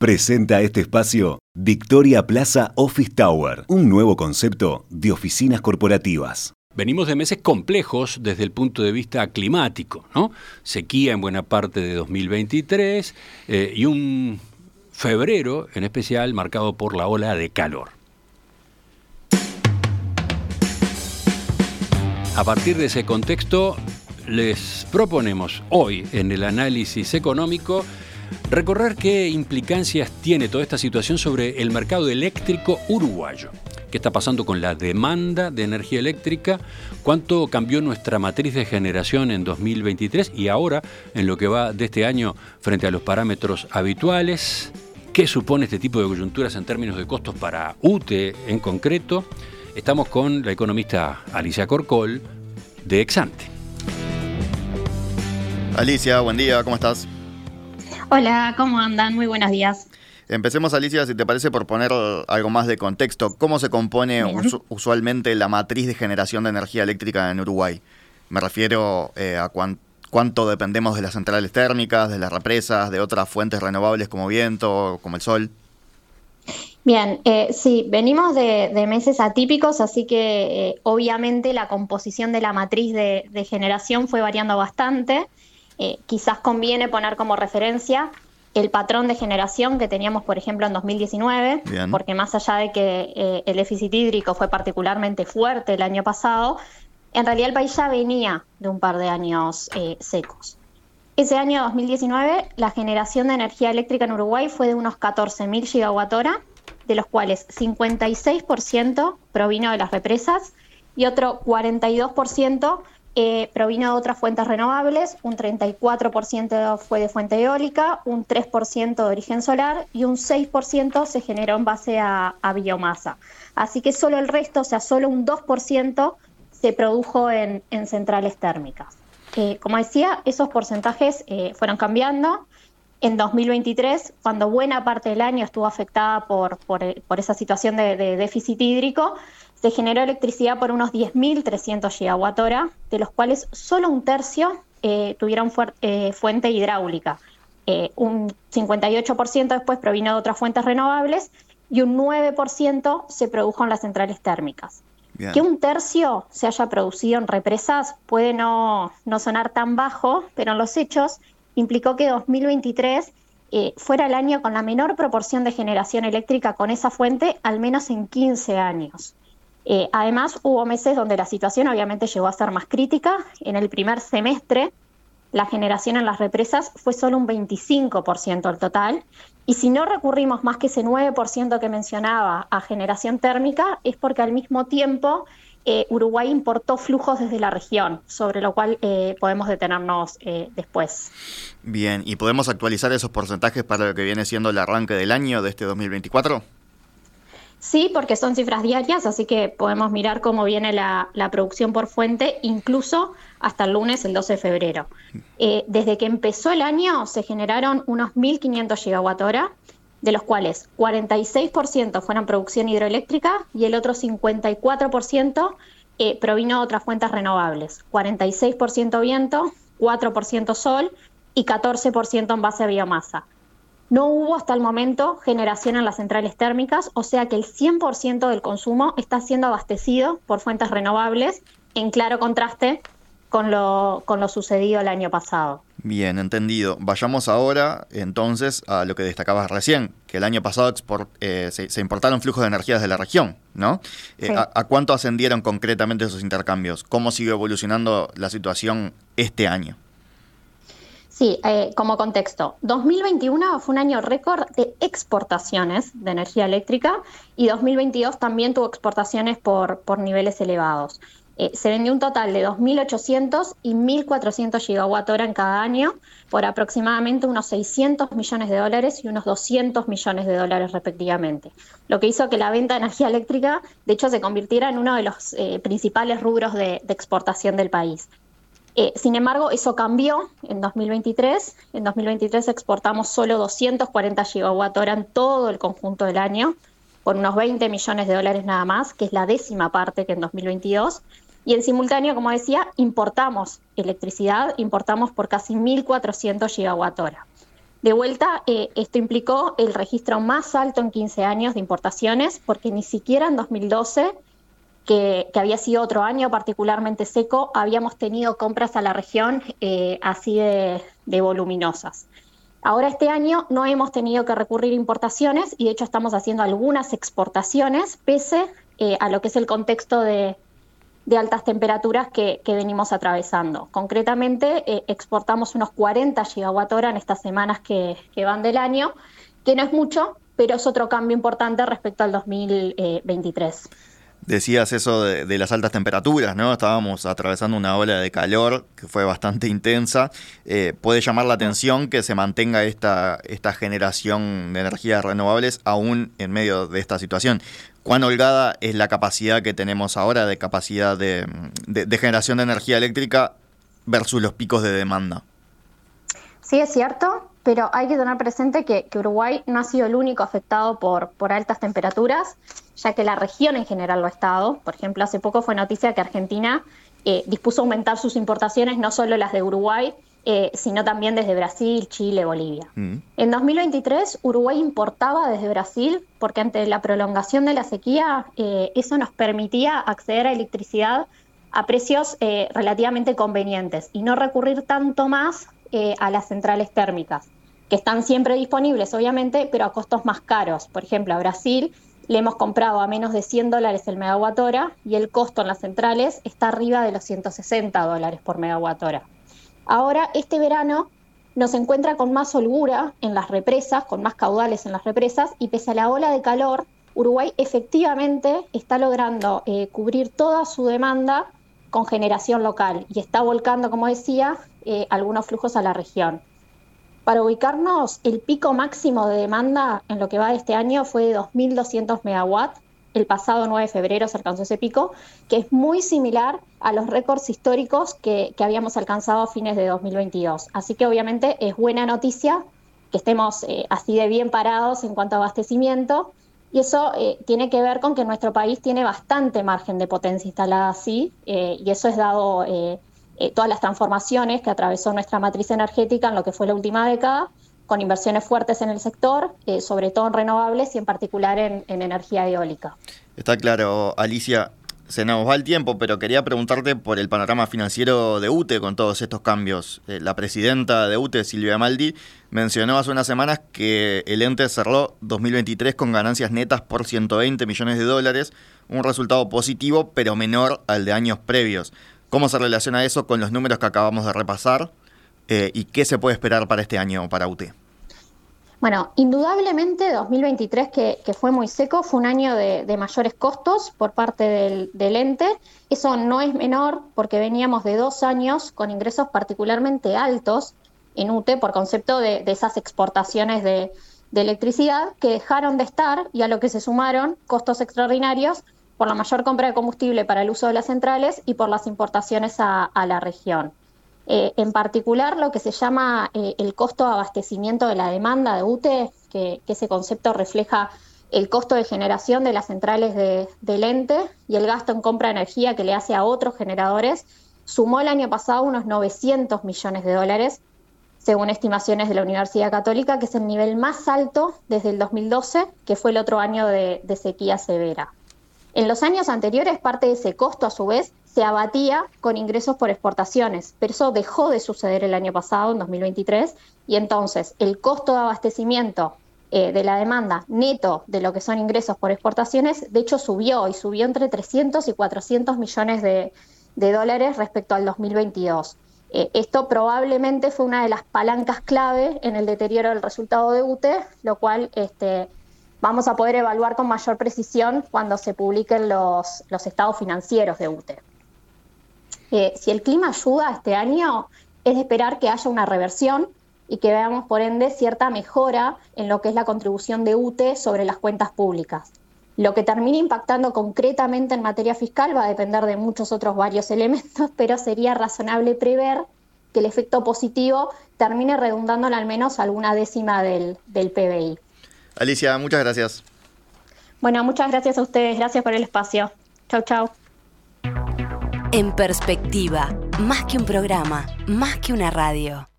Presenta este espacio Victoria Plaza Office Tower, un nuevo concepto de oficinas corporativas. Venimos de meses complejos desde el punto de vista climático, ¿no? Sequía en buena parte de 2023 eh, y un febrero en especial marcado por la ola de calor. A partir de ese contexto, les proponemos hoy en el análisis económico recorrer qué implicancias tiene toda esta situación sobre el mercado eléctrico uruguayo. ¿Qué está pasando con la demanda de energía eléctrica? ¿Cuánto cambió nuestra matriz de generación en 2023 y ahora en lo que va de este año frente a los parámetros habituales? ¿Qué supone este tipo de coyunturas en términos de costos para UTE en concreto? Estamos con la economista Alicia Corcol de Exante. Alicia, buen día, ¿cómo estás? Hola, ¿cómo andan? Muy buenos días. Empecemos, Alicia, si te parece, por poner algo más de contexto. ¿Cómo se compone usualmente la matriz de generación de energía eléctrica en Uruguay? Me refiero eh, a cuánto dependemos de las centrales térmicas, de las represas, de otras fuentes renovables como viento, como el sol. Bien, eh, sí, venimos de, meses atípicos, así que eh, obviamente la composición de la matriz de, generación fue variando bastante. Eh, quizás conviene poner como referencia el patrón de generación que teníamos, por ejemplo, en 2019, porque más allá de que el déficit hídrico fue particularmente fuerte el año pasado, en realidad el país ya venía de un par de años secos. Ese año 2019, la generación de energía eléctrica en Uruguay fue de unos 14.000 gigawatt-hora de los cuales 56% provino de las represas y otro 42% eh, provino de otras fuentes renovables, un 34% fue de fuente eólica, un 3% de origen solar y un 6% se generó en base a, biomasa. Así que solo el resto, o sea, solo un 2% se produjo en, centrales térmicas. Eh, como decía, esos porcentajes eh, fueron cambiando en 2023, cuando buena parte del año estuvo afectada por, por, esa situación de, déficit hídrico, se generó electricidad por unos 10.300 gigawatt de los cuales solo un tercio eh, tuvieron eh, fuente hidráulica. Eh, un 58% después provino de otras fuentes renovables y un 9% se produjo en las centrales térmicas. Que un tercio se haya producido en represas puede no, no sonar tan bajo, pero en los hechos implicó que 2023 eh, fuera el año con la menor proporción de generación eléctrica con esa fuente, al menos en 15 años. Eh, además, hubo meses donde la situación obviamente llegó a ser más crítica. En el primer semestre, la generación en las represas fue solo un 25% del total. Y si no recurrimos más que ese 9% que mencionaba a generación térmica, es porque al mismo tiempo eh, Uruguay importó flujos desde la región, sobre lo cual eh, podemos detenernos después. Bien, ¿y podemos actualizar esos porcentajes para lo que viene siendo el arranque del año de este 2024? Sí, porque son cifras diarias, así que podemos mirar cómo viene la, producción por fuente, incluso hasta el lunes, el 12 de febrero. desde que empezó el año se generaron unos 1.500 gigawatt hora, de los cuales 46% fueron producción hidroeléctrica y el otro 54% eh, provino de otras fuentes renovables, 46% viento, 4% sol y 14% en base a biomasa. No hubo hasta el momento generación en las centrales térmicas, o sea que el 100% del consumo está siendo abastecido por fuentes renovables, en claro contraste con lo, con lo sucedido el año pasado. Bien, entendido. Vayamos ahora entonces a lo que destacabas recién, que el año pasado eh, se, importaron flujos de energía desde la región, ¿no? Eh, a, cuánto ascendieron concretamente esos intercambios? ¿Cómo sigue evolucionando la situación este año? Sí, eh, como contexto, 2021 fue un año récord de exportaciones de energía eléctrica y 2022 también tuvo exportaciones por, niveles elevados. Eh, se vendió un total de 2.800 y 1.400 gigawatt hora en cada año por aproximadamente unos 600 millones de dólares y unos 200 millones de dólares respectivamente, lo que hizo que la venta de energía eléctrica, de hecho, se convirtiera en uno de los eh, principales rubros de, exportación del país. Eh, sin embargo, eso cambió en 2023. En 2023 exportamos solo 240 gigawatt hora en todo el conjunto del año, por unos 20 millones de dólares nada más, que es la décima parte que en 2022. Y en simultáneo, como decía, importamos electricidad, importamos por casi 1.400 gigawatt hora. De vuelta, eh, esto implicó el registro más alto en 15 años de importaciones, porque ni siquiera en 2012, que, había sido otro año particularmente seco, habíamos tenido compras a la región eh, así de, voluminosas. Ahora este año no hemos tenido que recurrir a importaciones y de hecho estamos haciendo algunas exportaciones pese eh, a lo que es el contexto de, de altas temperaturas que, venimos atravesando. Concretamente, eh, exportamos unos 40 gigawatt hora en estas semanas que, van del año, que no es mucho, pero es otro cambio importante respecto al 2023. Decías eso de, las altas temperaturas, ¿no? Estábamos atravesando una ola de calor que fue bastante intensa. Eh, puede llamar la atención que se mantenga esta, esta generación de energías renovables aún en medio de esta situación cuán holgada es la capacidad que tenemos ahora de capacidad de, generación de energía eléctrica versus los picos de demanda. Sí, es cierto, pero hay que tener presente que, Uruguay no ha sido el único afectado por, por, altas temperaturas, ya que la región en general lo ha estado. Por ejemplo, hace poco fue noticia que Argentina eh, dispuso aumentar sus importaciones, no solo las de Uruguay, eh, sino también desde Brasil, Chile, Bolivia. Mm. En 2023, Uruguay importaba desde Brasil porque ante la prolongación de la sequía, eh, eso nos permitía acceder a electricidad a precios eh, relativamente convenientes y no recurrir tanto más a las centrales térmicas, que están siempre disponibles, obviamente, pero a costos más caros. Por ejemplo, a Brasil le hemos comprado a menos de 100 dólares el megawatt hora y el costo en las centrales está arriba de los 160 dólares por megawatt hora. Ahora, este verano nos encuentra con más holgura en las represas, con más caudales en las represas, y pese a la ola de calor, Uruguay efectivamente está logrando eh, cubrir toda su demanda con generación local y está volcando, como decía, eh, algunos flujos a la región. Para ubicarnos, el pico máximo de demanda en lo que va de este año fue de 2.200 megawatts el pasado 9 de febrero se alcanzó ese pico, que es muy similar a los récords históricos que, habíamos alcanzado a fines de 2022. Así que obviamente es buena noticia que estemos eh, así de bien parados en cuanto a abastecimiento. Y eso eh, tiene que ver con que nuestro país tiene bastante margen de potencia instalada así, eh, y eso es dado todas las transformaciones que atravesó nuestra matriz energética en lo que fue la última década, con inversiones fuertes en el sector, eh, sobre todo en renovables y en particular en, energía eólica. Está claro, Alicia. Se nos va el tiempo, pero quería preguntarte por el panorama financiero de UTE con todos estos cambios. Eh, la presidenta de UTE, Silvia Maldi, mencionó hace unas semanas que el ente cerró 2023 con ganancias netas por 120 millones de dólares, un resultado positivo pero menor al de años previos. ¿Cómo se relaciona eso con los números que acabamos de repasar? Eh, ¿Y qué se puede esperar para este año para UTE? Bueno, indudablemente 2023, que, fue muy seco, fue un año de, mayores costos por parte del, ente. Eso no es menor porque veníamos de dos años con ingresos particularmente altos en UTE por concepto de, esas exportaciones de, electricidad que dejaron de estar y a lo que se sumaron costos extraordinarios por la mayor compra de combustible para el uso de las centrales y por las importaciones a la región. Eh, en particular, lo que se llama eh, el costo de abastecimiento de la demanda de UTE, que, ese concepto refleja el costo de generación de las centrales del ente y el gasto en compra de energía que le hace a otros generadores, sumó el año pasado unos 900 millones de dólares, según estimaciones de la Universidad Católica, que es el nivel más alto desde el 2012, que fue el otro año de sequía severa. En los años anteriores, parte de ese costo, a su vez, se abatía con ingresos por exportaciones, pero eso dejó de suceder el año pasado, en 2023, y entonces el costo de abastecimiento eh, de la demanda neto de lo que son ingresos por exportaciones, de hecho subió y subió entre 300 y 400 millones de, dólares respecto al 2022. Eh, esto probablemente fue una de las palancas clave en el deterioro del resultado de UTE, lo cual este, vamos a poder evaluar con mayor precisión cuando se publiquen los, los estados financieros de UTE si el clima ayuda este año, es de esperar que haya una reversión y que veamos, por ende, cierta mejora en lo que es la contribución de UTE sobre las cuentas públicas. Lo que termine impactando concretamente en materia fiscal va a depender de muchos otros varios elementos, pero sería razonable prever que el efecto positivo termine redundando en al menos alguna décima del, del PBI. Alicia, muchas gracias. Bueno, muchas gracias a ustedes. Gracias por el espacio. Chau, chau. En perspectiva, más que un programa, más que una radio.